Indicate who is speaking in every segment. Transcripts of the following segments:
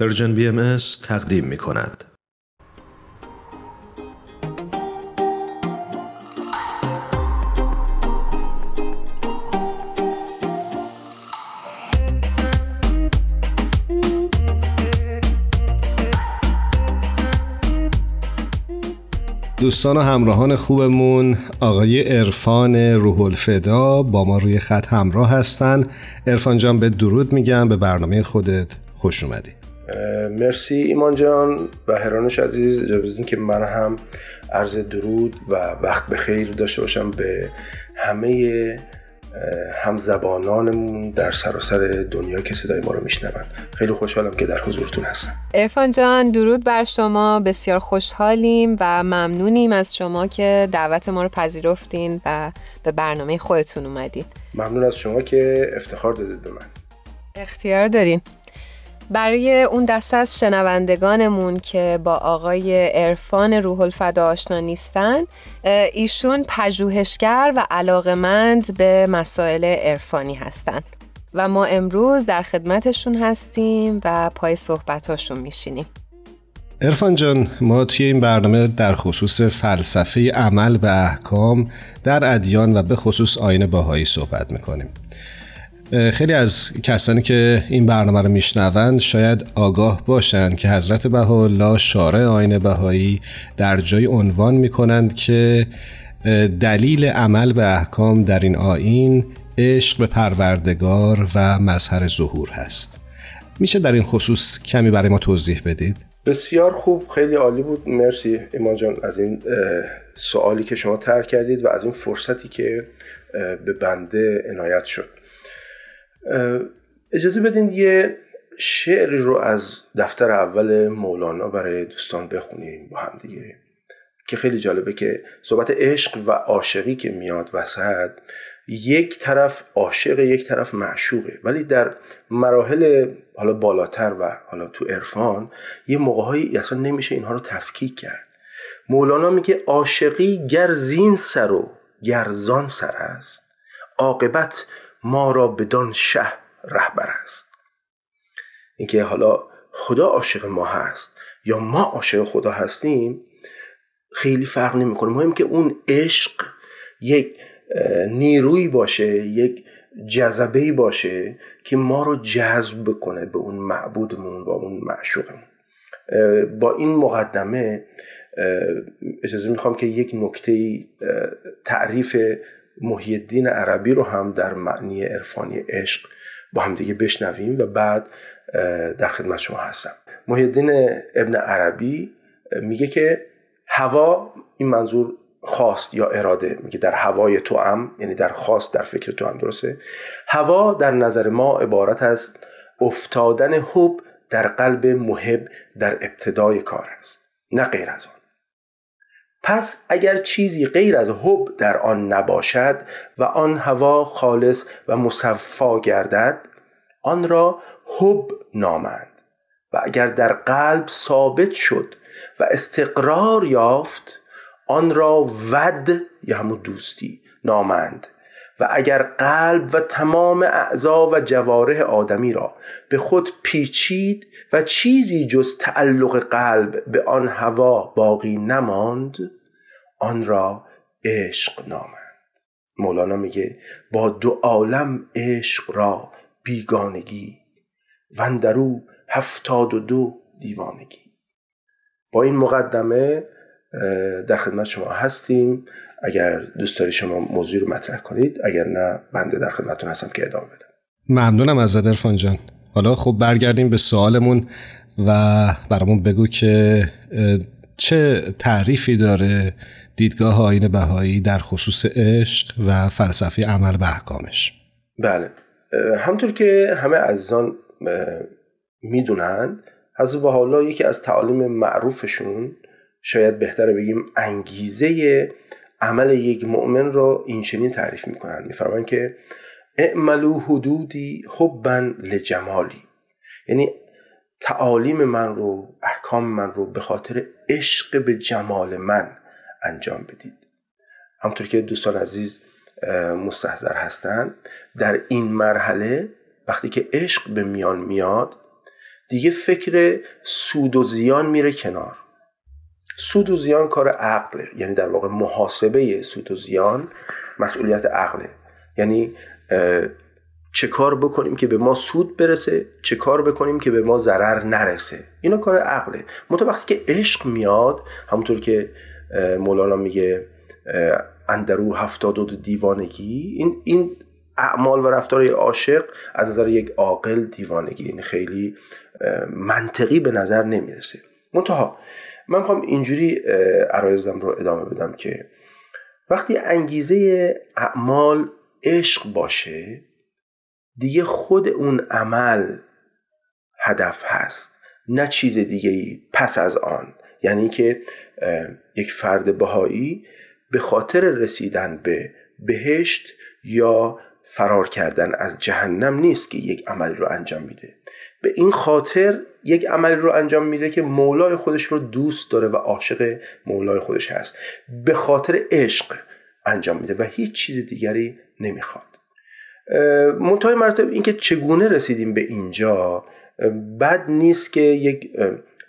Speaker 1: پرژن بی ام تقدیم می کند. دوستان و همراهان خوبمون آقای عرفان روح الفدا با ما روی خط همراه هستن عرفان جان به درود میگم به برنامه خودت خوش اومدی
Speaker 2: مرسی ایمان جان و هرانش عزیز اجازه که من هم عرض درود و وقت به خیر داشته باشم به همه همزبانانمون در سراسر دنیا که صدای ما رو میشنوند. خیلی خوشحالم که در حضورتون هستم.
Speaker 3: ارفان جان درود بر شما. بسیار خوشحالیم و ممنونیم از شما که دعوت ما رو پذیرفتین و به برنامه خودتون اومدین.
Speaker 2: ممنون از شما که افتخار دادید به من.
Speaker 3: اختیار دارین. برای اون دست از شنوندگانمون که با آقای عرفان روح الفدا آشنا نیستن ایشون پژوهشگر و علاقمند به مسائل عرفانی هستند و ما امروز در خدمتشون هستیم و پای صحبتاشون میشینیم.
Speaker 1: ارفان جان ما توی این برنامه در خصوص فلسفه عمل به احکام در ادیان و به خصوص آین باهایی صحبت می‌کنیم. خیلی از کسانی که این برنامه رو میشنوند شاید آگاه باشند که حضرت بهاءالله شارع آین بهایی در جای عنوان می‌کنند که دلیل عمل به احکام در این آین عشق به پروردگار و مظهر ظهور هست. میشه در این خصوص کمی برای ما توضیح بدید؟
Speaker 2: بسیار خوب خیلی عالی بود. مرسی ایمان جان از این سوالی که شما ترک کردید و از این فرصتی که به بنده عنایت شد. اجازه بدین یه شعری رو از دفتر اول مولانا برای دوستان بخونیم با هم دیگه که خیلی جالبه که صحبت عشق و عاشقی که میاد وسط یک طرف عاشق یک طرف معشوقه. ولی در مراحل حالا بالاتر و حالا تو عرفان یه موقعهایی اصلا نمیشه اینها رو تفکیک کرد. مولانا میگه عاشقی گر زین سر و گرزان سر است عاقبت ما را بدان شه رهبر است. اینکه حالا خدا عاشق ما هست یا ما عاشق خدا هستیم خیلی فرق نمی‌کنه. مهم که اون عشق یک نیروی باشه یک جذبه باشه که ما رو جذب بکنه به اون معبودمون و اون معشوقمون. با این مقدمه اجازه می‌خوام که یک نکته تعریف محیدین عربی رو هم در معنی عرفانی عشق با هم دیگه بشنویم و بعد در خدمت شما هستم. محیدین ابن عربی میگه که هوا این منظور خواست یا اراده میگه در هوای تو هم یعنی در خواست در فکر تو هم درسته؟ هوا در نظر ما عبارت از افتادن حب در قلب محب در ابتدای کار است نه غیر از آن. پس اگر چیزی غیر از حب در آن نباشد و آن هوا خالص و مصفا گردد آن را حب نامند. و اگر در قلب ثابت شد و استقرار یافت آن را ود یا همون دوستی نامند. و اگر قلب و تمام اعضا و جواره آدمی را به خود پیچید و چیزی جز تعلق قلب به آن هوا باقی نماند آن را عشق نامند. مولانا میگه با دو عالم عشق را بیگانگی وندرو هفتاد و دو دیوانگی. با این مقدمه در خدمت شما هستیم. اگر دوست داری شما موضوع رو مطرح کنید اگر نه بنده در خدمتتون هستم که ادامه بدم.
Speaker 1: ممنونم از عرفان جان. حالا خب برگردیم به سوالمون و برامون بگو که چه تعریفی داره دیدگاه آین بهایی در خصوص عشق و فلسفه عمل به احکامش؟
Speaker 2: بله. همطور که همه عزیزان می‌دونند از حالا یکی از تعالیم معروفشون شاید بهتره بگیم انگیزه عمل یک مؤمن رو این چنین تعریف می‌کنن. میفرمان که اعملو حدودی حبا لجمالی. یعنی تعالیم من رو احکام من رو به خاطر عشق به جمال من انجام بدید. همطور که دوستان عزیز مستحضر هستند در این مرحله وقتی که عشق به میان میاد دیگه فکر سود و زیان میره کنار. سود و زیان کار عقله. یعنی در واقع محاسبه سود و زیان مسئولیت عقله. یعنی چه کار بکنیم که به ما سود برسه چه کار بکنیم که به ما ضرر نرسه. اینا کار عقله. منتها وقتی که عشق میاد همونطور که مولانا میگه اندرو هفتاد و دیوانگی این این اعمال و رفتار عاشق از نظر یک عاقل دیوانگی. یعنی خیلی منطقی به نظر نمی‌رسه. منتها من می‌خوام اینجوری عرایزم رو ادامه بدم که وقتی انگیزه اعمال عشق باشه دیگه خود اون عمل هدف هست نه چیز دیگه ای پس از آن. یعنی که یک فرد بهایی به خاطر رسیدن به بهشت یا فرار کردن از جهنم نیست که یک عملی رو انجام میده. به این خاطر یک عملی رو انجام میده که مولای خودش رو دوست داره و عاشق مولای خودش هست. به خاطر عشق انجام میده و هیچ چیز دیگری نمی‌خواد. منتهای مرتب اینکه چگونه رسیدیم به اینجا بد نیست که یک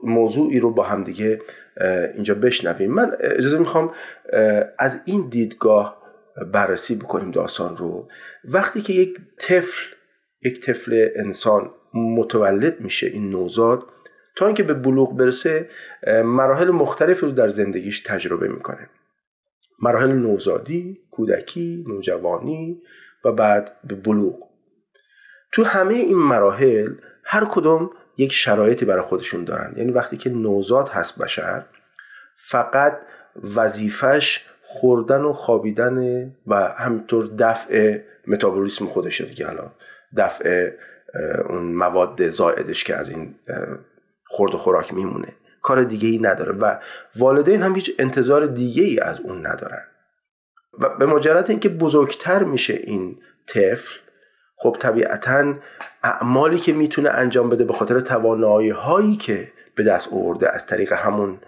Speaker 2: موضوعی رو با هم دیگه اینجا بشنویم. من اجازه می‌خوام از این دیدگاه بررسی بکنیم داستان رو. وقتی که یک طفل یک طفل انسان متولد میشه این نوزاد تا اینکه به بلوغ برسه مراحل مختلفی رو در زندگیش تجربه می‌کنه. مراحل نوزادی، کودکی، نوجوانی و بعد به بلوغ. تو همه این مراحل هر کدوم یک شرایطی برای خودشون دارن. یعنی وقتی که نوزاد هست بشر فقط وظیفش خوردن و خوابیدن و همینطور دفع متابولیسم خودشه دیگه. الان دفع اون مواد زائدش که از این خورد و خوراک میمونه. کار دیگه ای نداره و والدین هم هیچ انتظار دیگه ای از اون ندارن. و به مجرد اینکه بزرگتر میشه این طفل خب طبیعتا اعمالی که می‌تونه انجام بده به خاطر توانایی هایی که به دست آورده از طریق همون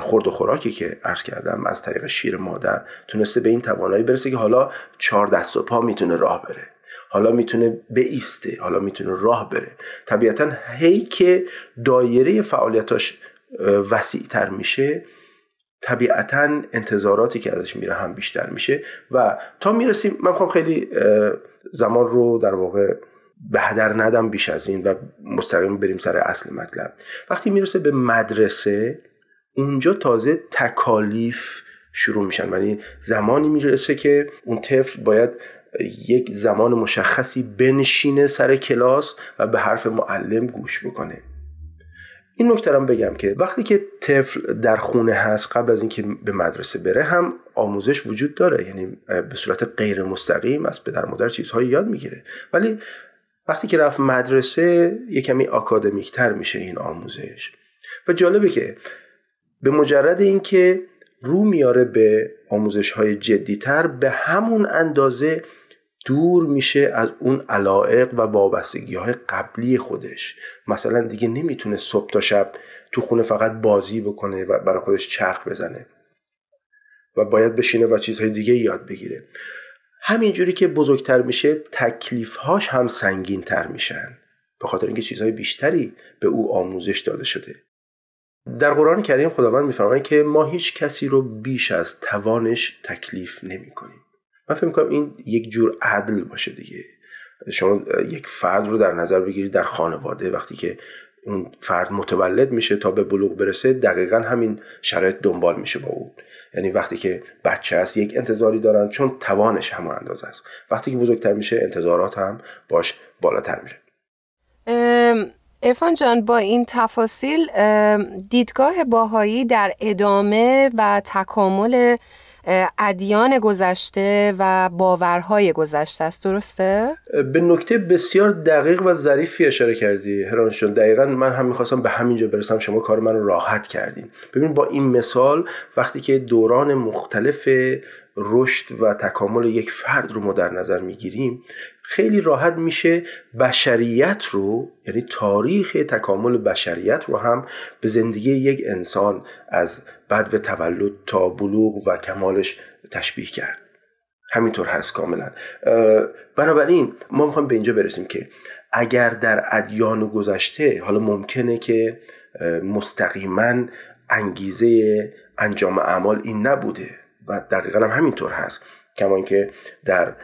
Speaker 2: خورد و خوراکی که عرض کردم از طریق شیر مادر تونسته به این توانایی برسه که حالا چهار دست و پا می‌تونه راه بره. حالا می‌تونه بیسته حالا می‌تونه راه بره. طبیعتا هی که دایره فعالیتاش وسیعتر میشه طبیعتا انتظاراتی که ازش میره هم بیشتر میشه. و تا می‌رسیم من خواهم خیلی زمان رو در واقع به هدر ندم بیش از این و مستقیم بریم سر اصل مطلب. وقتی می‌رسه به مدرسه اونجا تازه تکالیف شروع میشن. یعنی زمانی می‌رسه که اون طفل باید یک زمان مشخصی بنشینه سر کلاس و به حرف معلم گوش بکنه. این نکته بگم که وقتی که طفل در خونه هست قبل از اینکه به مدرسه بره هم آموزش وجود داره. یعنی به صورت غیر مستقیم از پدر مادر چیزهایی یاد می‌گیره. ولی وقتی که رفت مدرسه یه کمی تر میشه این آموزش. و جالبه که به مجرد اینکه رو میاره به آموزش های جدیتر به همون اندازه دور میشه از اون علائق و وابستگی های قبلی خودش. مثلا دیگه نمی‌تونه صبح تا شب تو خونه فقط بازی بکنه و برای خودش چرخ بزنه. و باید بشینه و چیزهای دیگه یاد بگیره. همینجوری که بزرگتر میشه تکلیفهاش هم سنگین تر میشن. به خاطر اینکه چیزهای بیشتری به او آموزش داده شده. در قرآن کریم خداوند میفرماید که ما هیچ کسی رو بیش از توانش تکلیف نمی کنیم من فکر می‌کنم این یک جور عدل باشه دیگه. شما یک فرد رو در نظر بگیرید در خانواده وقتی که اون فرد متولد میشه تا به بلوغ برسه دقیقا همین شرایط دنبال میشه با اون. یعنی وقتی که بچه است یک انتظاری دارن چون توانش هم اندازه است. وقتی که بزرگتر میشه انتظارات هم باش بالاتر میره.
Speaker 3: ارفان جان با این تفاصیل دیدگاه باهایی در ادامه و تکامل ادیان گذشته و باورهای گذشته است درسته؟
Speaker 2: به نکته بسیار دقیق و ظریفی اشاره کردی هرانشون دقیقا من هم می‌خواستم به همینجا برسم شما کار من راحت کردین ببین با این مثال وقتی که دوران مختلف رشد و تکامل یک فرد رو ما در نظر می‌گیریم خیلی راحت میشه بشریت رو یعنی تاریخ تکامل بشریت رو هم به زندگی یک انسان از بد و تولد تا بلوغ و کمالش تشبیه کرد. همینطور هست کاملا. بنابراین ما می‌خوایم به اینجا برسیم که اگر در ادیان گذشته حالا ممکنه که مستقیما انگیزه انجام اعمال این نبوده. و دقیقا هم همینطور هست. کما اینکه در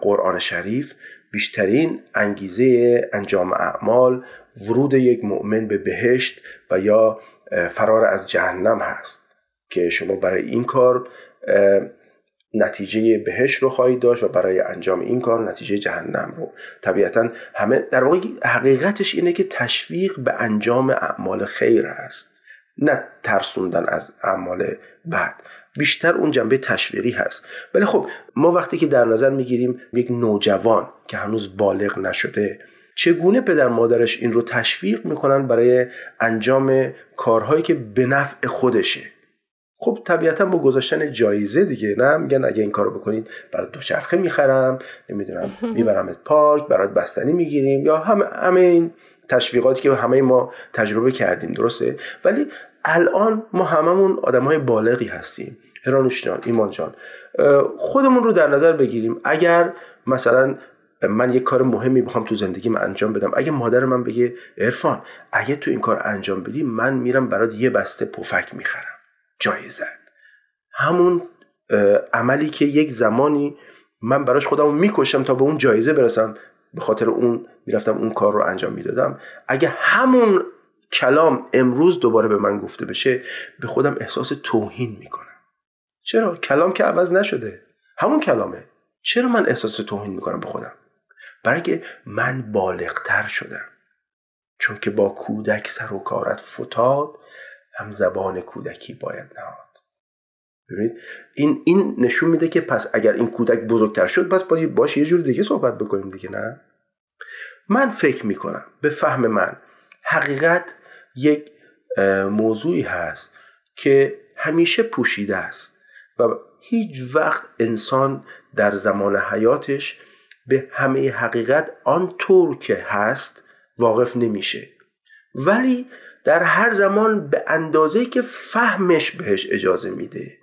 Speaker 2: قرآن شریف بیشترین انگیزه انجام اعمال ورود یک مؤمن به بهشت و یا فرار از جهنم هست که شما برای این کار نتیجه بهشت رو خواهید داشت و برای انجام این کار نتیجه جهنم رو. طبیعتا همه در واقع حقیقتش اینه که تشویق به انجام اعمال خیر هست نه ترسوندن از اعمال بد. بیشتر اون جنبه تشویقی هست. ولی خب ما وقتی که در نظر می‌گیریم یک نوجوان که هنوز بالغ نشده چگونه پدر مادرش این رو تشویق می‌کنن برای انجام کارهایی که به نفع خودشه؟ خب طبیعتا با گذاشتن جایزه دیگه نه؟ میگن اگه این کارو بکنید برای دوچرخه می‌خرم نمی‌دونم میبرمت پارک برات بستنی می‌گیریم یا همه همه این تشویقاتی که همه ما تجربه کردیم درسته؟ ولی الان ما هممون آدم های بالغی هستیم. هرانوش جان ایمان جان خودمون رو در نظر بگیریم. اگر مثلا من یه کار مهمی بخوام تو زندگیم انجام بدم اگه مادر من بگه عرفان اگه تو این کار انجام بدی من میرم برات یه بسته پفک می‌خرم. جایزت همون عملی که یک زمانی من براش خودم می‌کشم تا به اون جایزه برسم به خاطر اون می‌رفتم اون کار رو انجام می‌دادم. اگه همون کلام امروز دوباره به من گفته بشه به خودم احساس توهین می‌کنم. چرا؟ کلام که عوض نشده. همون کلامه. چرا من احساس توهین می‌کنم به خودم؟ برای که من بالغتر شدم. چون که با کودک سر و کارت فتاد هم زبان کودکی باید نهاد. ببینید این این نشون میده که پس اگر این کودک بزرگتر شد پس باید باش یه جور دیگه صحبت بکنیم دیگه نه؟ من فکر می‌کنم به فهم من حقیقت یک موضوعی هست که همیشه پوشیده است و هیچ وقت انسان در زمان حیاتش به همه حقیقت آنطور که هست واقف نمیشه. ولی در هر زمان به اندازه که فهمش بهش اجازه میده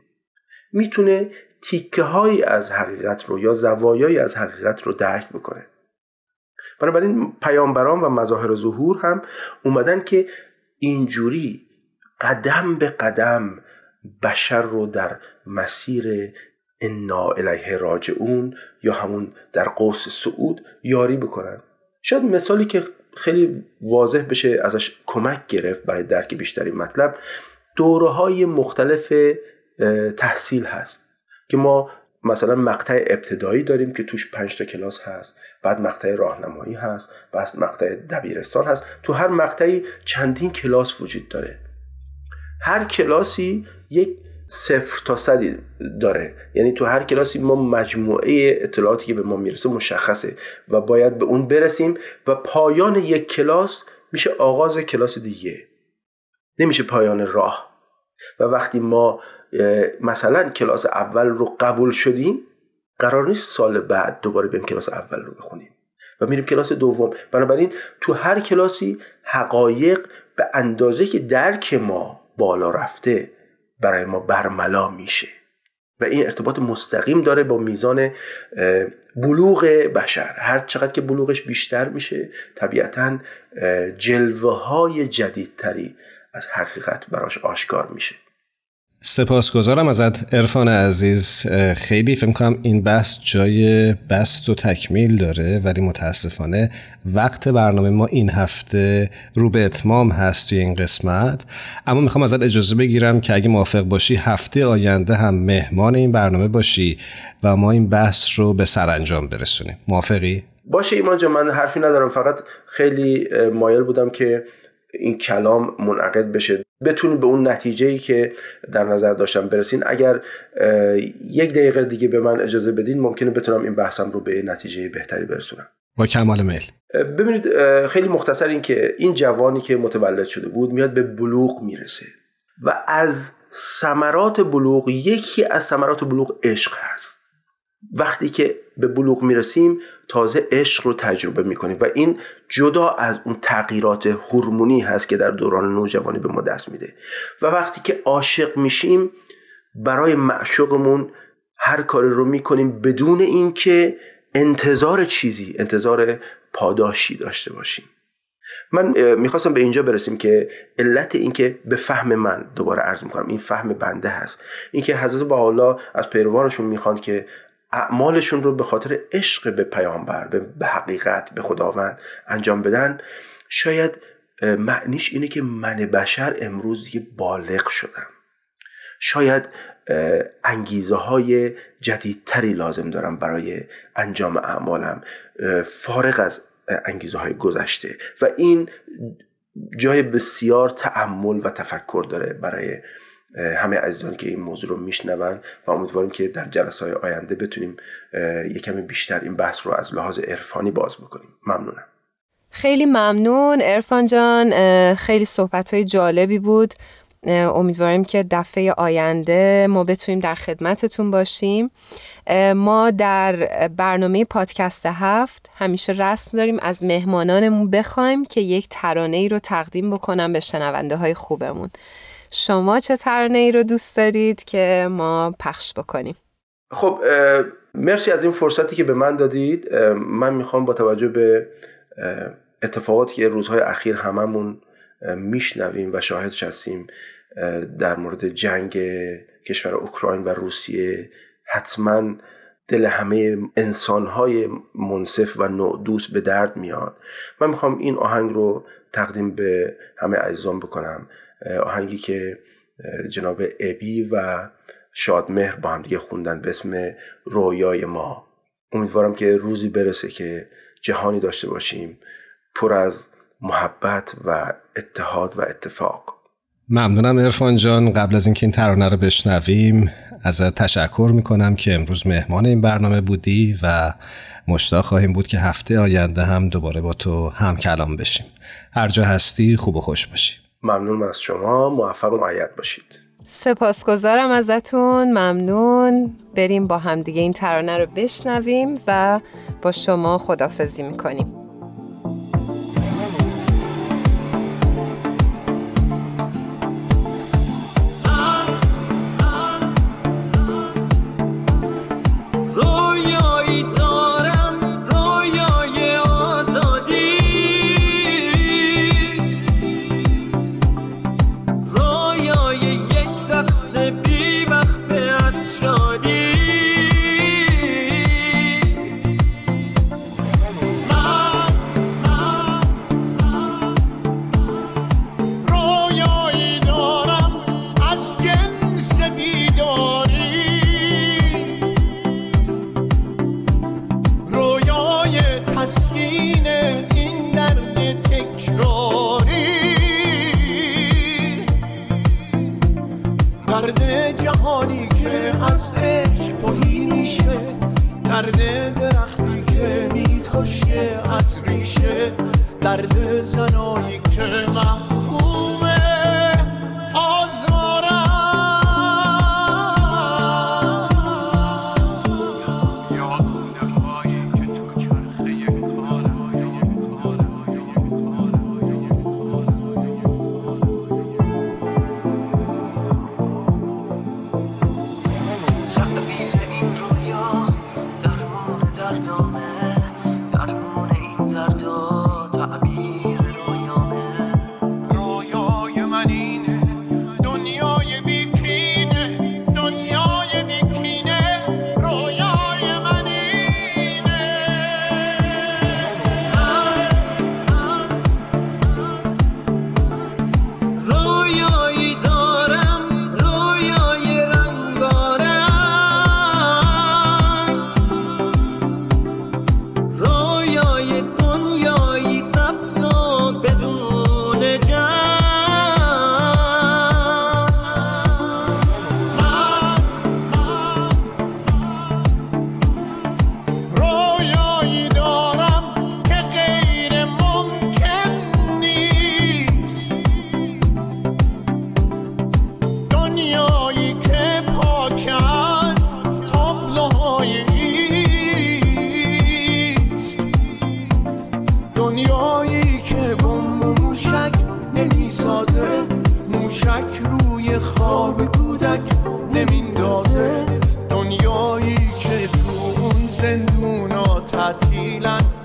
Speaker 2: می‌تونه تیکه هایی از حقیقت رو یا زوایایی از حقیقت رو درک بکنه. بنابراین پیامبران و مظاهر ظهور هم اومدن که اینجوری قدم به قدم بشر رو در مسیر انا الیه راجعون یا همون در قوس سعود یاری بکنن. شاید مثالی که خیلی واضح بشه ازش کمک گرفت برای درک بیشتری مطلب دوره های مختلف تحصیل هست که ما مثلا مقطع ابتدایی داریم که توش پنج تا کلاس هست بعد مقطع راهنمایی هست بعد مقطع دبیرستان هست. تو هر مقطعی چندین کلاس وجود داره. هر کلاسی یک صفر تا صدی داره. یعنی تو هر کلاسی ما مجموعه اطلاعاتی که به ما می‌رسه مشخصه و باید به اون برسیم و پایان یک کلاس میشه آغاز کلاس دیگه. نمیشه پایان راه. و وقتی ما مثلا کلاس اول رو قبول شدیم قرار نیست سال بعد دوباره بریم کلاس اول رو بخونیم و میریم کلاس دوم. بنابراین تو هر کلاسی حقایق به اندازه که درک ما بالا رفته برای ما برملا میشه و این ارتباط مستقیم داره با میزان بلوغ بشر. هر چقدر که بلوغش بیشتر میشه طبیعتا جلوه های جدیدتری از حقیقت براش آشکار میشه.
Speaker 1: سپاسگزارم ازت عرفان عزیز. خیلی فکر کنم این بحث جای بست و تکمیل داره ولی متاسفانه وقت برنامه ما این هفته رو به اتمام هست توی این قسمت. اما می‌خوام ازت اجازه بگیرم که اگه موافق باشی هفته آینده هم مهمان این برنامه باشی و ما این بحث رو به سرانجام برسونیم. موافقی؟
Speaker 2: باشه ایمان جان من حرفی ندارم. فقط خیلی مایل بودم که این کلام منعقد بشه. بتونید به اون نتیجه ای که در نظر داشتم برسین. اگر یک دقیقه دیگه به من اجازه بدین ممکنه بتونم این بحثم رو به نتیجه بهتری برسونم.
Speaker 1: با کمال میل.
Speaker 2: ببینید خیلی مختصر این که این جوانی که متولد شده بود میاد به بلوغ می‌رسه و از ثمرات بلوغ یکی از ثمرات بلوغ عشق هست. وقتی که به بلوغ می‌رسیم تازه عشق رو تجربه می‌کنیم و این جدا از اون تغییرات هورمونی هست که در دوران نوجوانی به ما دست میده. و وقتی که عاشق میشیم برای معشوقمون هر کاری رو می‌کنیم بدون اینکه انتظار چیزی انتظار پاداشی داشته باشیم. من می‌خواستم به اینجا برسیم که علت اینکه به فهم من دوباره عرض می‌کنم این فهم بنده هست. اینکه حضرت با الله از پیروانشون می‌خوان که اعمالشون رو به خاطر عشق به پیامبر به حقیقت به خداوند انجام بدن شاید معنیش اینه که من بشر امروز دیگه بالغ شدم. شاید انگیزه های جدیدتری لازم دارم برای انجام اعمالم. فارغ از انگیزه های گذشته. و این جای بسیار تعمل و تفکر داره برای همه عزیزان که این موضوع رو میشنون و امیدواریم که در جلسه های آینده بتونیم یکم بیشتر این بحث رو از لحاظ عرفانی باز بکنیم. ممنونم.
Speaker 3: خیلی ممنون. ارفان جان خیلی صحبت های جالبی بود. امیدواریم که دفعه آینده ما بتونیم در خدمتتون باشیم. ما در برنامه پادکست هفت همیشه رسم داریم از مهمانانمون بخوایم که یک ترانه ای رو تقدیم بکنم به شنونده های خوبمون. شما چه ترانه ای رو دوست دارید که ما پخش بکنیم؟
Speaker 2: خب مرسی از این فرصتی که به من دادید. من می‌خوام با توجه به اتفاقاتی که روزهای اخیر هممون میشنویم و شاهد هستیم در مورد جنگ کشور اوکراین و روسیه حتما دل همه انسانهای منصف و نودوس به درد میاد. من می‌خوام این آهنگ رو تقدیم به همه عزیزان بکنم. آهنگی که جناب ابی و شادمهر با هم دیگه خوندن به اسم رویای ما. امیدوارم که روزی برسه که جهانی داشته باشیم پر از محبت و اتحاد و اتفاق.
Speaker 1: ممنونم ارفان جان. قبل از اینکه این ترانه رو بشنویم ازت تشکر می‌کنم که امروز مهمان این برنامه بودی و مشتاق خواهیم بود که هفته آینده هم دوباره با تو هم کلام بشیم. هر جا هستی خوب و خوش باشی.
Speaker 2: ممنون از شما. موفق و معید باشید.
Speaker 3: سپاسگزارم ازتون. ممنون. بریم با هم دیگه این ترانه رو بشنویم و با شما خدافزی می‌کنیم. Thailand